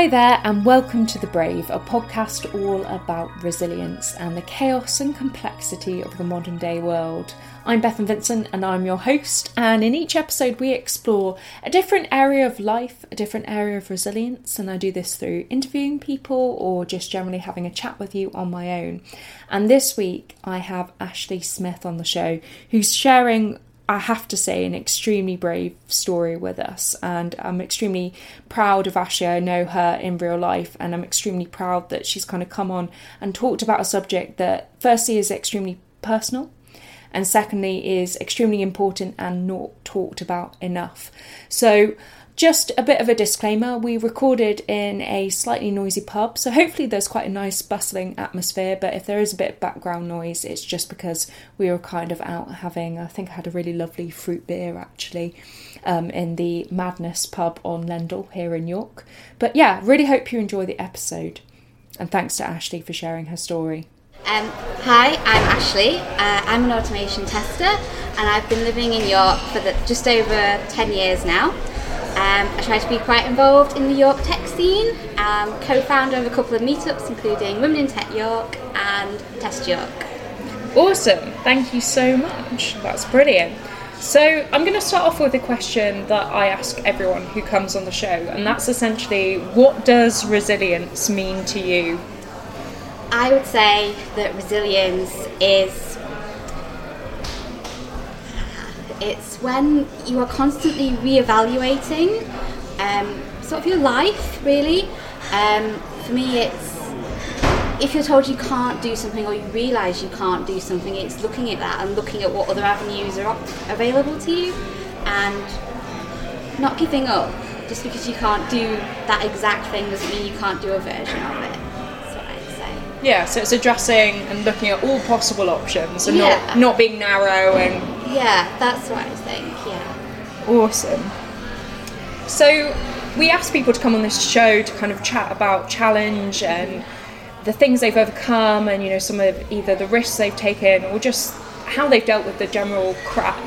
Hi there, and welcome to The Brave, a podcast all about resilience and the chaos and complexity of the modern day world. I'm Bethan Vincent, and I'm your host. And in each episode, we explore a different area of life, a different area of resilience. And I do this through interviewing people or just generally having a chat with you on my own. And this week, I have Ashley Smith on the show, who's sharing I have to say, an extremely brave story with us. And I'm extremely proud of Ashley. I know her in real life, and I'm extremely proud that she's kind of come on and talked about a subject that, firstly, is extremely personal, and secondly, is extremely important and not talked about enough. So, just a bit of a disclaimer we recorded in a slightly noisy pub, so hopefully there's quite a nice bustling atmosphere. But if there is a bit of background noise, it's just because we were kind of out having, I think I had a really lovely fruit beer actually um, in the Madness pub on Lendal here in York. But yeah, really hope you enjoy the episode. And thanks to Ashley for sharing her story. Um, hi, I'm Ashley. Uh, I'm an automation tester and I've been living in York for the, just over 10 years now. Um, I try to be quite involved in the York tech scene. Um, co-founder of a couple of meetups, including Women in Tech York and Test York. Awesome, thank you so much. That's brilliant. So, I'm going to start off with a question that I ask everyone who comes on the show, and that's essentially what does resilience mean to you? I would say that resilience is it's when you are constantly re-evaluating um, sort of your life, really. Um, for me, it's if you're told you can't do something or you realise you can't do something, it's looking at that and looking at what other avenues are available to you and not giving up. Just because you can't do that exact thing doesn't mean you can't do a version of it. That's what I'd say. Yeah, so it's addressing and looking at all possible options and yeah. not, not being narrow and yeah, that's what I think, yeah. Awesome. So, we asked people to come on this show to kind of chat about challenge and the things they've overcome and, you know, some of either the risks they've taken or just how they've dealt with the general crap,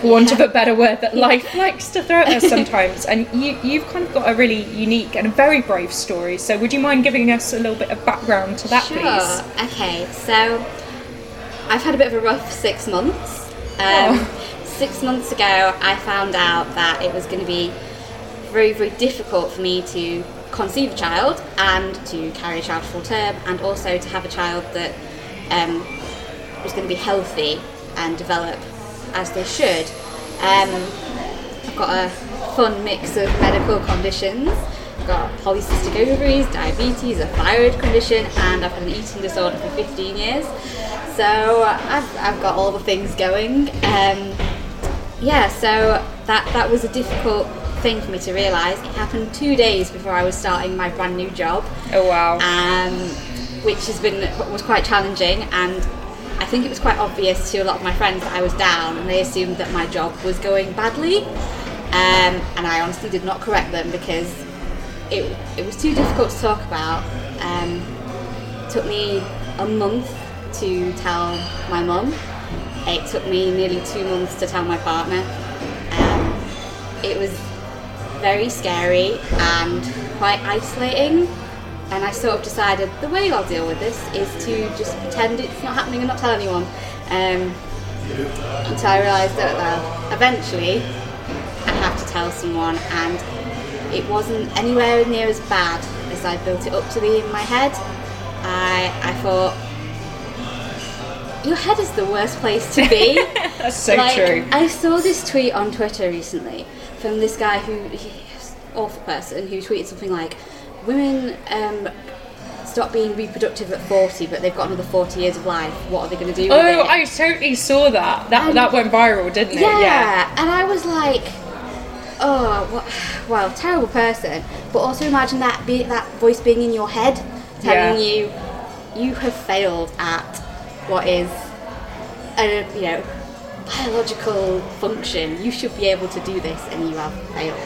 for want yeah. of a better word, that life likes to throw at us sometimes. and you, you've kind of got a really unique and a very brave story. So, would you mind giving us a little bit of background to that, sure. please? Okay, so I've had a bit of a rough six months. Um, oh. Six months ago, I found out that it was going to be very, very difficult for me to conceive a child and to carry a child full term, and also to have a child that um, was going to be healthy and develop as they should. Um, I've got a fun mix of medical conditions. I've got polycystic ovaries, diabetes, a thyroid condition, and I've had an eating disorder for 15 years. So I've, I've got all the things going. Um, yeah, so that, that was a difficult thing for me to realise. It happened two days before I was starting my brand new job. Oh wow! Um, which has been was quite challenging, and I think it was quite obvious to a lot of my friends that I was down, and they assumed that my job was going badly. Um, and I honestly did not correct them because it, it was too difficult to talk about. Um, it took me a month to tell my mum. It took me nearly two months to tell my partner. Um, it was very scary and quite isolating. And I sort of decided the way I'll deal with this is to just pretend it's not happening and not tell anyone. Um, until I realised that well, eventually I have to tell someone, and it wasn't anywhere near as bad as I built it up to be in my head. I, I thought your head is the worst place to be. That's so like, true. I saw this tweet on Twitter recently from this guy who, he's awful person, who tweeted something like, "Women um, stop being reproductive at 40, but they've got another 40 years of life. What are they going to do? Oh, I totally saw that. That and that went viral, didn't it? Yeah, yeah. And I was like, oh, what, well, terrible person. But also imagine that be that voice being in your head, telling yeah. you you have failed at what is a you know biological function. You should be able to do this, and you have failed.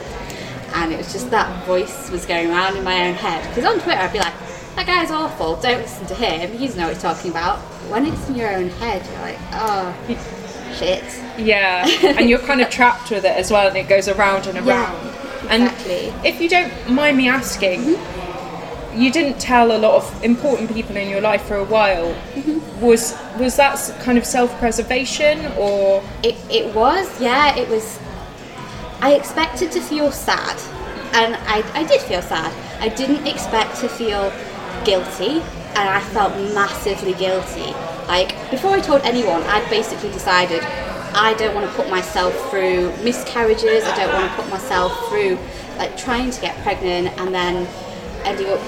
And it was just that voice was going around in my own head. Because on Twitter, I'd be like, "That guy's awful. Don't listen to him. He doesn't know what he's talking about." When it's in your own head, you're like, "Oh, shit." Yeah, and you're kind of trapped with it as well, and it goes around and around. Yeah, exactly. And if you don't mind me asking. Mm-hmm you didn't tell a lot of important people in your life for a while. Mm-hmm. Was was that kind of self preservation or It, it was, yeah, it was. I expected to feel sad, and I, I did feel sad. I didn't expect to feel guilty, and I felt massively guilty. Like, before I told anyone, I'd basically decided I don't want to put myself through miscarriages, I don't want to put myself through, like, trying to get pregnant and then ending up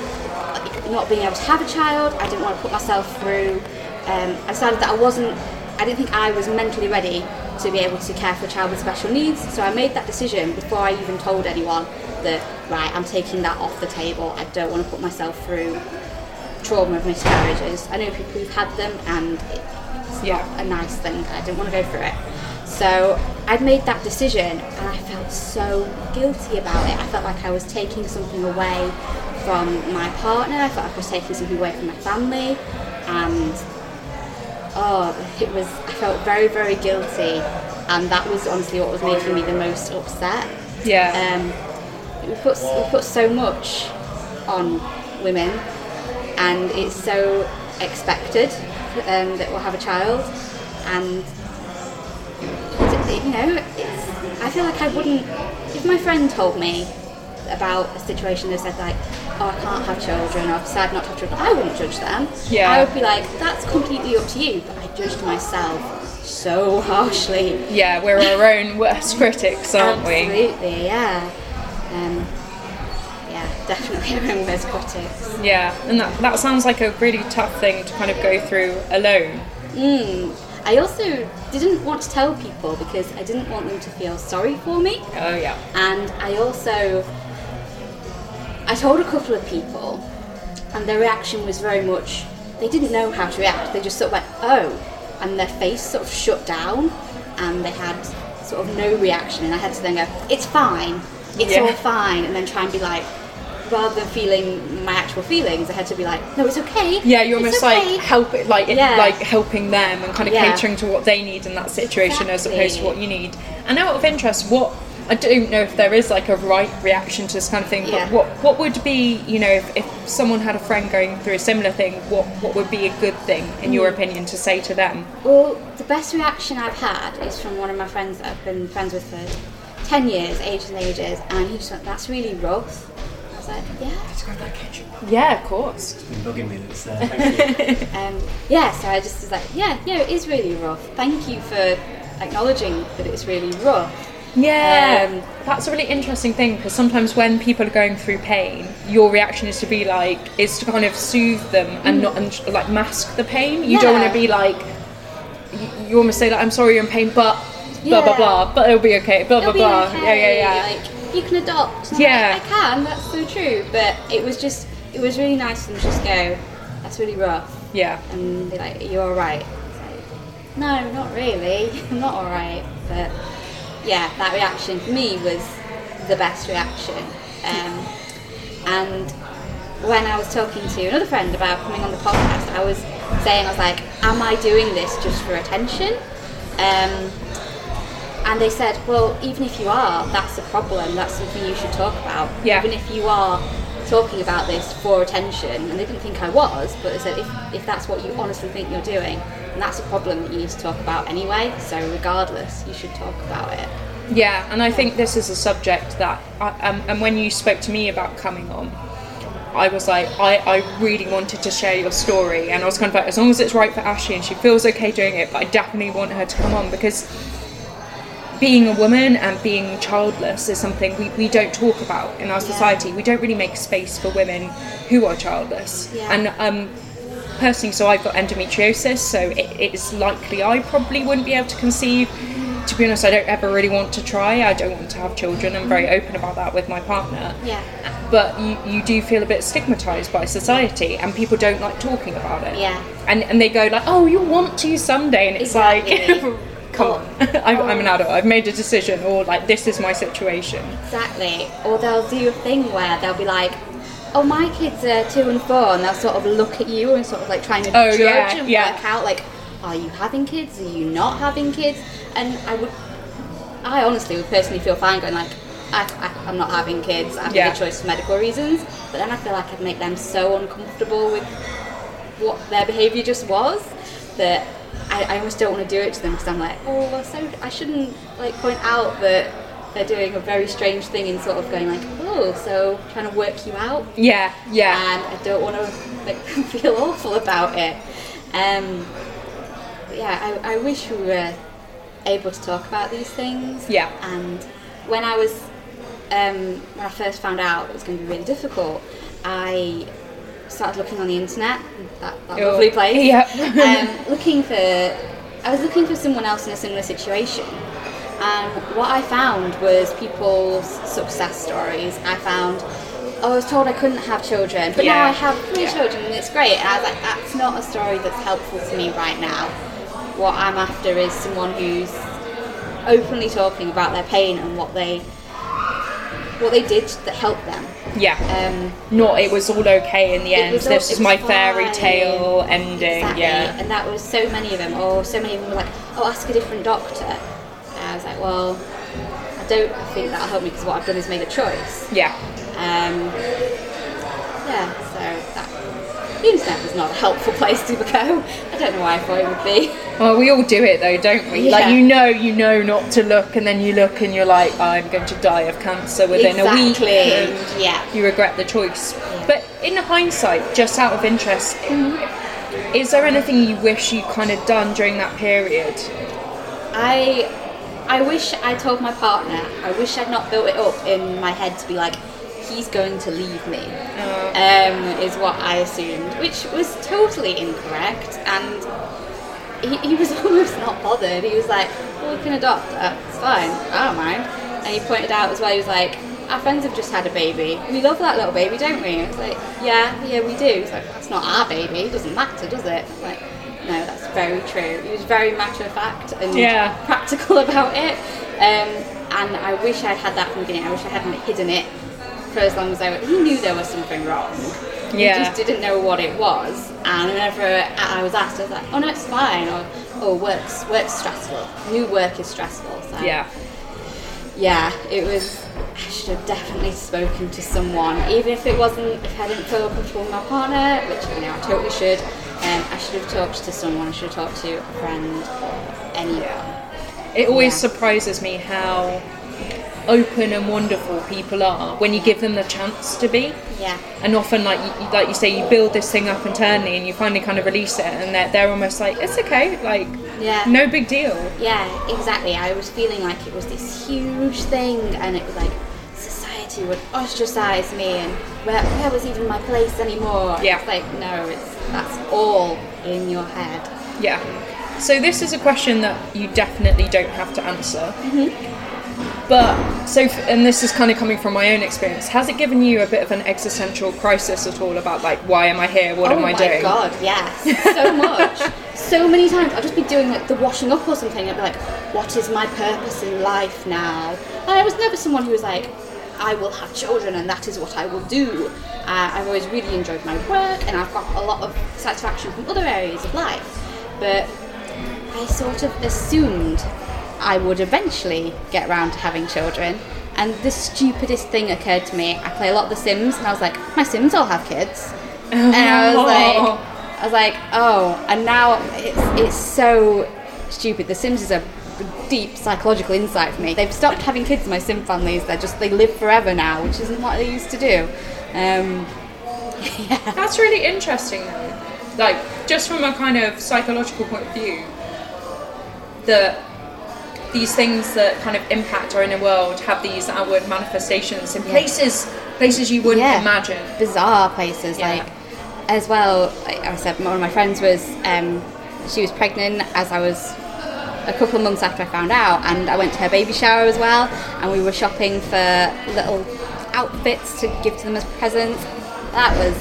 not being able to have a child. I didn't want to put myself through. Um, I decided that I wasn't. I didn't think I was mentally ready to be able to care for a child with special needs. So I made that decision before I even told anyone that right, I'm taking that off the table. I don't want to put myself through trauma of miscarriages. I know people who've had them, and it's Yeah. not a nice thing. I didn't want to go through it. So I'd made that decision, and I felt so guilty about it. I felt like I was taking something away from my partner. I felt like I was taking something away from my family, and oh, it was. I felt very, very guilty, and that was honestly what was making me the most upset. yeah? Um, we put we put so much on women, and it's so expected um, that we'll have a child, and you know, it's, I feel like I wouldn't. If my friend told me about a situation that said like, "Oh, I can't have children," or "I've decided not to have children," I wouldn't judge them. Yeah. I would be like, "That's completely up to you." But I judged myself so harshly. yeah, we're our own worst critics, aren't we? Absolutely, yeah. Um, yeah, definitely our own worst critics. Yeah, and that, that sounds like a really tough thing to kind of go through alone. Mm. I also didn't want to tell people because I didn't want them to feel sorry for me. Oh yeah. And I also, I told a couple of people, and their reaction was very much, they didn't know how to react. They just sort of went, oh, and their face sort of shut down, and they had sort of no reaction. And I had to then go, it's fine, it's Yeah. all fine, and then try and be like, rather than feeling my actual feelings, I had to be like, no, it's okay. Yeah, you're it's almost okay." like help like Yeah. like helping them and kind of Yeah. catering to what they need in that situation as opposed to what you need. And out of interest, what I don't know if there is like a right reaction to this kind of thing, Yeah. but what what would be you know if, if someone had a friend going through a similar thing, what what would be a good thing in your Hmm. opinion to say to them? Well, the best reaction I've had is from one of my friends that I've been friends with for 10 years, ages and ages, and he just went, that's really rough. I was like, yeah. Describe that kitchen. Yeah, of course. It's been bugging me that it's there. Thank you. Um, yeah, so I just was like, yeah, yeah, it is really rough. Thank you for acknowledging that it's really rough. Yeah, Um, that's a really interesting thing because sometimes when people are going through pain, your reaction is to be like, is to kind of soothe them and not and like mask the pain. You don't want Mm. To be like, you, you almost say like, I'm sorry you're in pain, but blah blah Yeah. blah, but it'll be okay, blah blah It'll be blah. okay. Yeah, yeah, yeah. Like, you can adopt. And Yeah. like, I can, that's so true. But it was just, it was really nice to just go, that's really rough. yeah. and they're like, "Are you all right?" It's like, no, not really. I'm not all right. But yeah, that reaction for me was the best reaction. Um, and when I was talking to another friend about coming on the podcast, I was saying, I was like, "Am I doing this just for attention?" Um, and they said, well, even if you are, that's a problem. That's something you should talk about. Yeah. Even if you are talking about this for attention, and they didn't think I was, but they said, if, if that's what you honestly think you're doing, then that's a problem that you need to talk about anyway. So regardless, you should talk about it. Yeah, and I think this is a subject that, I, um, and when you spoke to me about coming on, I was like, I, I really wanted to share your story, and I was kind of like, as long as it's right for Ashley and she feels okay doing it, but I definitely want her to come on because being a woman and being childless is something we, we don't talk about in our society. We don't really make space for women who are childless. Yeah. And um, personally, so I've got endometriosis, so it, it's likely I probably wouldn't be able to conceive. To be honest, I don't ever really want to try. I don't want to have children. I'm very open about that with my partner. Yeah. But you, you do feel a bit stigmatized by society, and people don't like talking about it. Yeah. And and they go like, "Oh, you want to someday," and it's Exactly. like, "Come on, I'm, I'm an oh. adult. I've made a decision," or like, "This is my situation." Exactly. Or they'll do a thing where they'll be like, oh, my kids are two and four, and they'll sort of look at you and sort of like trying to Oh, judge yeah, and yeah. work out, like, are you having kids? Are you not having kids? And I would, I honestly would personally feel fine going like, I, I, I'm not having kids. I have Yeah. made a choice for medical reasons. But then I feel like I'd make them so uncomfortable with what their behaviour just was that I, I almost don't want to do it to them because I'm like, oh, well, so I shouldn't like point out that they're doing a very strange thing and sort of going like, oh, so trying to work you out Yeah, yeah. and I don't want to make them feel awful about it. Um, yeah, I, I wish we were able to talk about these things. Yeah. And when I was, um, when I first found out it was going to be really difficult, I started looking on the internet, that, that Oh, lovely place. yeah. um, looking for, I was looking for someone else in a similar situation. And what I found was people's success stories. I found, oh, I was told I couldn't have children, but now I have three Yeah. children and it's great. And I was like, that's not a story that's helpful to me right now. What I'm after is someone who's openly talking about their pain and what they what they did that helped them. yeah. Um, Not it was all okay in the end. was all- This is was my fairy tale ending. Exactly. Yeah. And that was so many of them, or so many of them were like, oh, ask a different doctor. And I was like, well, I don't think that'll help me because what I've done is made a choice. Yeah. Um, yeah, so that, internet was not a helpful place to go. I don't know why I thought it would be. Well, we all do it though, don't we? Like you know, you know not to look, and then you look, and you're like, I'm going to die of cancer within a week, Exactly. and Yeah. you regret the choice. But in hindsight, just out of interest, mm-hmm. is there anything you wish you kind of done during that period? I I wish I told my partner. I wish I'd not built it up in my head to be like, he's going to leave me. Um, is what I assumed, which was totally incorrect. And he, he was almost not bothered. He was like, "Well, we can adopt. It's fine. I don't mind." And he pointed out as well. He was like, "Our friends have just had a baby. We love that little baby, don't we?" I was like, "Yeah, yeah, we do." He's like, "That's not our baby. It doesn't matter, does it?" I'm like, no, that's very true. He was very matter of fact and Yeah. practical about it. Um, and I wish I'd had that from the beginning. I wish I hadn't hidden it for as long as I. He knew there was something wrong. Yeah. He just didn't know what it was. And whenever I was asked, I was like, "Oh no, it's fine." Or, "Oh, work's work's stressful. New work is stressful." So Yeah. yeah, it was. I should have definitely spoken to someone, even if it wasn't, if I didn't feel comfortable with my partner, which you know I totally should. Um, I should have talked to someone. I should have talked to a friend, anyone. It always Yeah. surprises me how open and wonderful people are when you give them the chance to be. Yeah, And often, like you, like you say, you build this thing up internally, and you finally kind of release it, and they're, they're almost like, "It's okay, like, Yeah. no big deal." yeah, exactly. I was feeling like it was this huge thing, and it was like society would ostracize me, and where, where was even my place anymore? Yeah. it's like no, it's that's all in your head. Yeah. So this is a question that you definitely don't have to answer. Mm-hmm. But so, and this is kind of coming from my own experience. Has it given you a bit of an existential crisis at all about like, why am I here? What oh am I doing? Oh my god, yes, so much, so many times. I'll just be doing like, the washing up or something. I'd be like, what is my purpose in life now? And I was never someone who was like, I will have children and that is what I will do. Uh, I've always really enjoyed my work and I've got a lot of satisfaction from other areas of life, but I sort of assumed I would eventually get around to having children. And the stupidest thing occurred to me. I play a lot of The Sims, and I was like, my Sims all have kids. And I was like, I was like, oh, and now it's it's so stupid. The Sims is a deep psychological insight for me. They've stopped having kids in my Sim families. They're just they live forever now, which isn't what they used to do. Um, yeah. That's really interesting, though. Like, just from a kind of psychological point of view, that these things that kind of impact our inner world have these outward manifestations in places places you wouldn't Yeah. imagine. bizarre places Yeah. like as well like i said one of my friends was um, she was pregnant as i was a couple of months after i found out and i went to her baby shower as well and we were shopping for little outfits to give to them as presents that was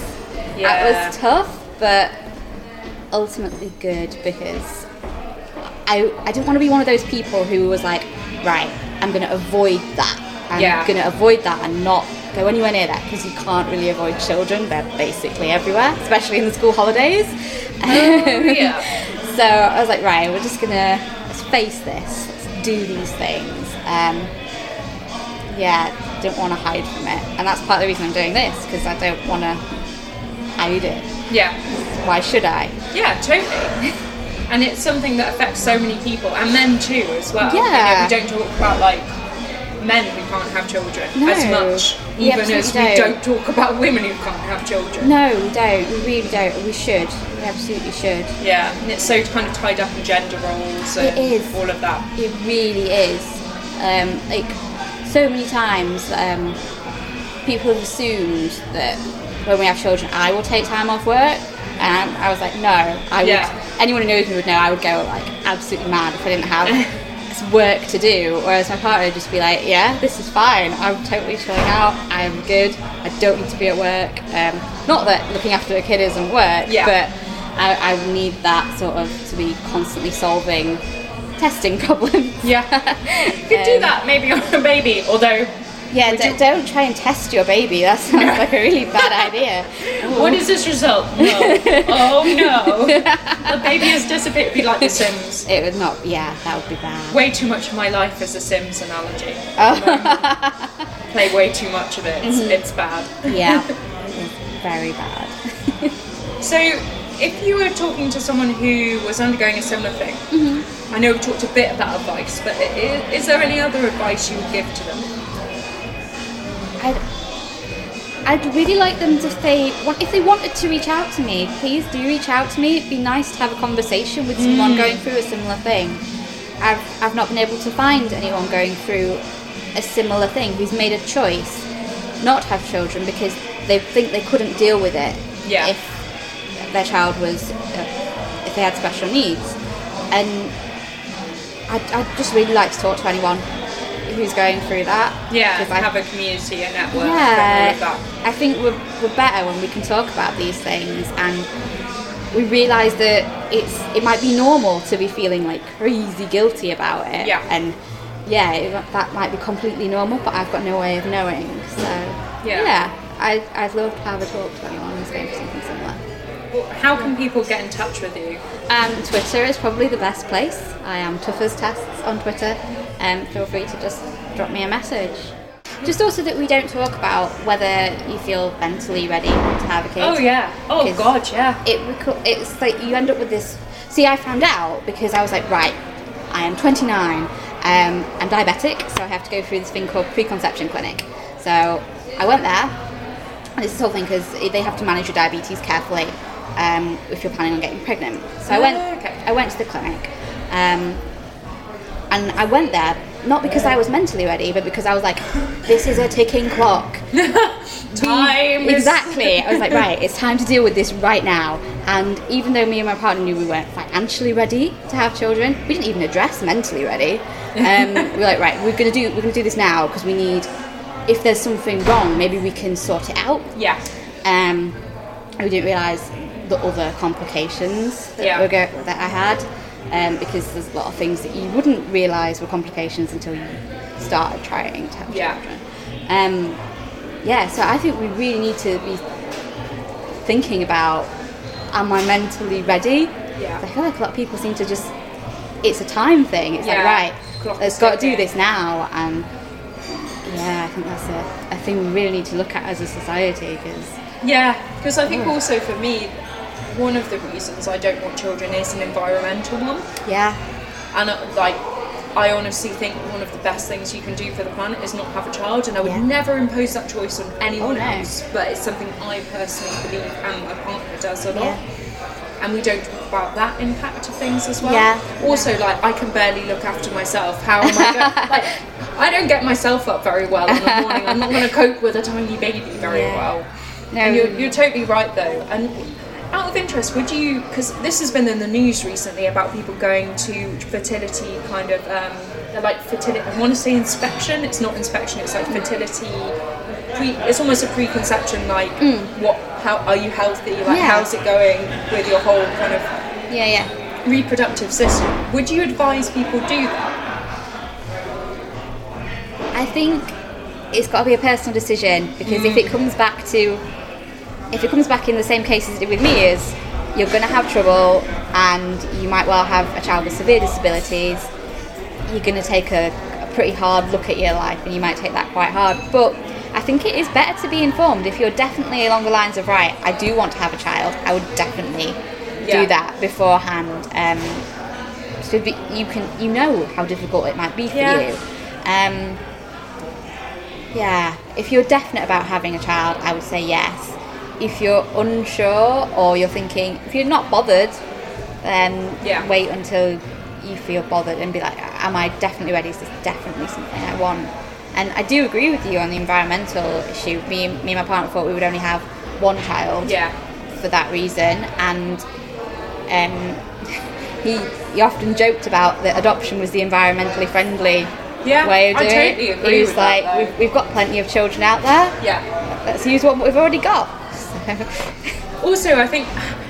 that was tough but ultimately good because I, I didn't want to be one of those people who was like, right, I'm going to avoid that. I'm Yeah. going to avoid that and not go anywhere near that because you can't really avoid children. They're basically everywhere, especially in the school holidays. Oh, yeah. so I was like, right, we're just going to face this, let's do these things. Um, yeah, don't want to hide from it, and that's part of the reason I'm doing this because I don't want to hide it. Yeah. Why should I? Yeah, totally. And it's something that affects so many people, and men too as well. You know, Yeah. we don't talk about like men who can't have children No. as much, We even as we absolutely don't talk about women who can't have children. No, we don't. We really don't. We should. We absolutely should. Yeah, and it's so kind of tied up in gender roles and It is. all of that. It really is. Um, like so many times, um, people have assumed that when we have children, I will take time off work, and I was like, no. I Yeah. would. Anyone who knows me would know I would go like absolutely mad if I didn't have work to do. Whereas my partner would just be like, yeah, this is fine. I'm totally chilling out. I'm good. I don't need to be at work. Um, not that looking after a kid isn't work, Yeah. but I, I need that sort of to be constantly solving testing problems. Yeah, you could do Um, that maybe on a baby, although. Yeah, d- you- don't try and test your baby. That sounds like a really bad idea. What is this result? No. oh no. the baby has disappeared. It'd be like The Sims. It would not. Yeah, that would be bad. Way too much of my life is a Sims analogy. Oh. Play way too much of it. It's, Mm-hmm. it's bad. Yeah, it's very bad. So, if you were talking to someone who was undergoing a similar thing, Mm-hmm. I know we talked a bit about advice, but is, is there any other advice you would give to them? I'd, I'd really like them to say, want- if they wanted to reach out to me, please do reach out to me. It'd be nice to have a conversation with someone going through a similar thing. I've, I've not been able to find anyone going through a similar thing who's made a choice not to have children because they think they couldn't deal with it Yeah. if their child was, uh, if they had special needs. And I'd, I'd just really like to talk to anyone who's going through that. Yeah, 'cause I- have a community, a network, yeah, that. I think we're, we're better when we can talk about these things and we realise that it's it might be normal to be feeling like crazy guilty about it. Yeah. And yeah, it, that might be completely normal, but I've got no way of knowing. So Yeah. I, I'd love to have a talk to anyone who's going through something similar. Well, how can people get in touch with you? Um, Twitter is probably the best place. I am Tuffers Tests on Twitter. Um, feel free to just drop me a message. Just also that we don't talk about whether you feel mentally ready to have a kid. Oh yeah. Oh god, yeah. It it's like you end up with this. See, I found out because I was like, right, I am 29. Um, I'm diabetic, so I have to go through this thing called preconception clinic. So I went there. It's this whole thing because they have to manage your diabetes carefully um, if you're planning on getting pregnant. So I went. Okay. I went to the clinic. Um, and I went there not because I was mentally ready, but because I was like, this is a ticking clock. Time is- Exactly. I was like, right, it's time to deal with this right now. And even though me and my partner knew we weren't financially ready to have children, we didn't even address mentally ready. Um, We're like, right, we're gonna do we're gonna do this now because we need. If there's something wrong, maybe we can sort it out. Yeah. Um, we didn't realise the other complications that, Yeah. were go- that I had, um, because there's a lot of things that you wouldn't realise were complications until you started trying to have Yeah. children. Um, yeah, so I think we really need to be thinking about, am I mentally ready? Yeah. I feel like a lot of people seem to just, it's a time thing. It's Yeah. like, right, Clock is got to do this now. And yeah, I think that's a, a thing we really need to look at as a society because Yeah, because I think also for me, one of the reasons I don't want children is an environmental one. Yeah, And uh, like, I honestly think one of the best things you can do for the planet is not have a child, and I would Yeah. never impose that choice on anyone Oh, no. else. But it's something I personally believe, and my partner does a lot. Yeah. And we don't talk about that impact of things as well. Yeah. Also, like, I can barely look after myself. How am I going? To? Like, I don't get myself up very well in the morning. I'm not going to cope with a tiny baby very Yeah. well. No. And you're, you're totally right though. And of interest, would you, because this has been in the news recently about people going to fertility kind of, um, like fertility, I want to say inspection, it's not inspection, it's like fertility, pre, it's almost a preconception, like what, how, are you healthy, like Mm. Yeah. how's it going with your whole kind of yeah, yeah. reproductive system. Would you advise people do that? I think it's got to be a personal decision because if it comes back to, if it comes back in the same case as it did with me, is you're going to have trouble and you might well have a child with severe disabilities. You're going to take a, a pretty hard look at your life and you might take that quite hard. But I think it is better to be informed. If you're definitely along the lines of, right, I do want to have a child, I would definitely Yeah. do that beforehand. Um, so you can, you know how difficult it might be for Yeah. you. Um, yeah, if you're definite about having a child, I would say yes. If you're unsure or you're thinking, if you're not bothered, then Yeah. wait until you feel bothered and be like, am I definitely ready? Is this definitely something I want? And I do agree with you on the environmental issue. Me, me and my partner thought we would only have one child Yeah. for that reason, and um, he, he often joked about that adoption was the environmentally friendly Yeah, way of I doing totally it. He was that, like, though. we've, we've got plenty of children out there. Yeah. Let's use what we've already got. Also, I think,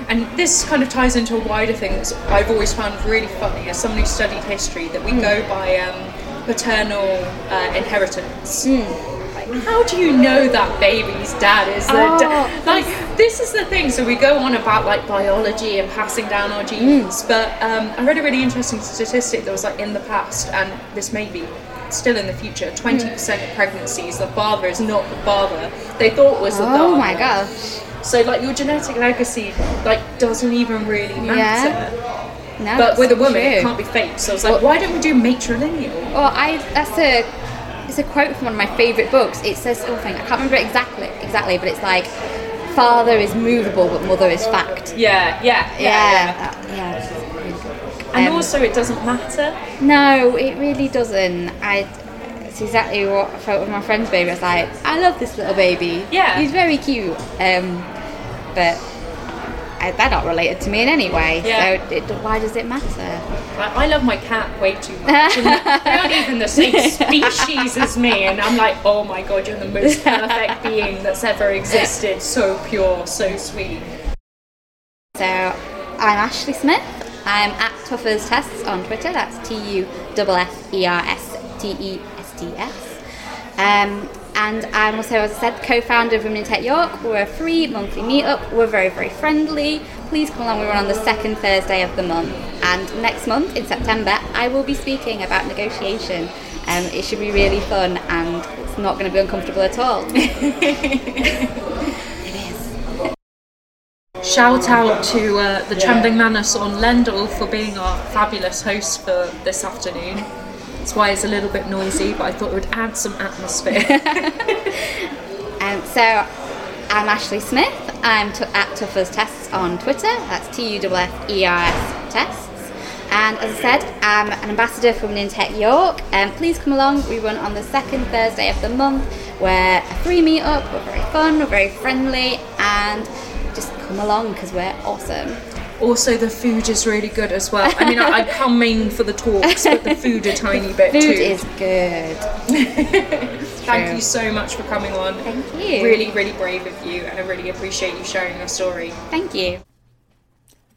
and this kind of ties into a wider thing that I've always found really funny as someone who studied history that we Hmm. go by um, paternal uh, inheritance. Like, how do you know that baby's dad is the Oh, da- like? This is the thing. So we go on about like biology and passing down our genes, Hmm. but um, I read a really interesting statistic that was like in the past, and this may be still in the future. Twenty hmm. percent of pregnancies, the father is not the father they thought was the Oh father. my gosh. So like your genetic legacy like doesn't even really matter. Yeah. No, But with a woman true. it can't be fake. So I was like, why don't we do matrilineal? Well, I that's a it's a quote from one of my favourite books. It says oh, something I can't remember it exactly exactly, but it's like father is movable but mother is fact. Yeah, yeah, Yeah, that- yeah. it's a really good book. And Um, also it doesn't matter. No, it really doesn't. I. It's exactly what I felt with my friend's baby. I was like, I love this little baby. Yeah. he's very cute. Um, but I, they're not related to me in any way. Yeah. So it, why does it matter? I, I love my cat way too much. And they're not even the same species as me, and I'm like, oh my god, you're the most perfect being that's ever existed. So pure, so sweet. So I'm Ashley Smith. I'm at Tuffers Tests on Twitter. That's T U F F E R S T E S T S. Um, and I'm also, as I said, co-founder of Women in Tech York. We're a free monthly meetup. We're very, very friendly. Please come along. We run on the second Thursday of the month. And next month, in September, I will be speaking about negotiation. Um, it should be really fun, and it's not going to be uncomfortable at all. Shout out to uh, the Trembling Madness on Lendal for being our fabulous host for this afternoon. That's why it's a little bit noisy, but I thought it would add some atmosphere. Um, so I'm Ashley Smith. I'm t- at Tuffers Tests on Twitter. That's T U F F E R S Tests. And as I said, I'm an ambassador for Women in Tech York. Um, please come along. We run on the second Thursday of the month. We're a free meetup. We're very fun. We're very friendly, and come along because we're awesome. also, the food is really good as well. I mean, I, I come in for the talks, but the food a tiny bit Food too. Food is good. Thank true. you so much for coming on. Thank you. Really, really brave of you, and I really appreciate you sharing your story. Thank you.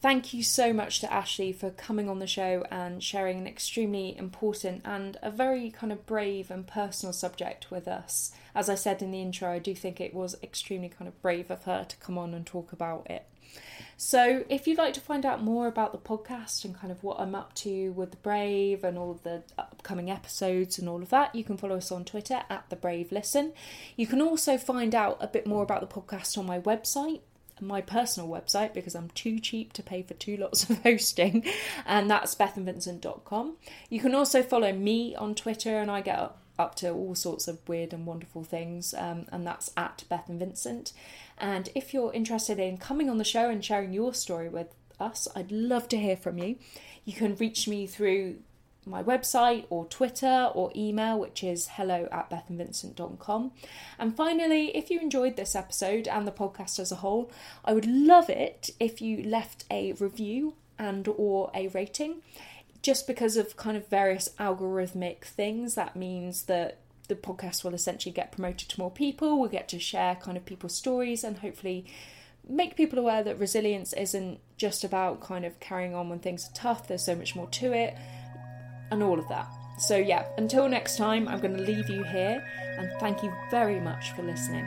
Thank you so much to Ashley for coming on the show and sharing an extremely important and a very kind of brave and personal subject with us. As I said in the intro, I do think it was extremely kind of brave of her to come on and talk about it. So, if you'd like to find out more about the podcast and kind of what I'm up to with the Brave and all of the upcoming episodes and all of that, you can follow us on Twitter at the Brave Listen. You can also find out a bit more about the podcast on my website, my personal website, because I'm too cheap to pay for two lots of hosting, and that's bethanvincent.com. You can also follow me on Twitter, and I get up up to all sorts of weird and wonderful things, um, and that's at Bethan Vincent. And if you're interested in coming on the show and sharing your story with us, I'd love to hear from you. You can reach me through my website or Twitter or email, which is hello at bethanvincent.com. And finally, if you enjoyed this episode and the podcast as a whole, I would love it if you left a review and or a rating just because of kind of various algorithmic things that means that the podcast will essentially get promoted to more people we'll get to share kind of people's stories and hopefully make people aware that resilience isn't just about kind of carrying on when things are tough there's so much more to it and all of that. So yeah until next time i'm going to leave you here and thank you very much for listening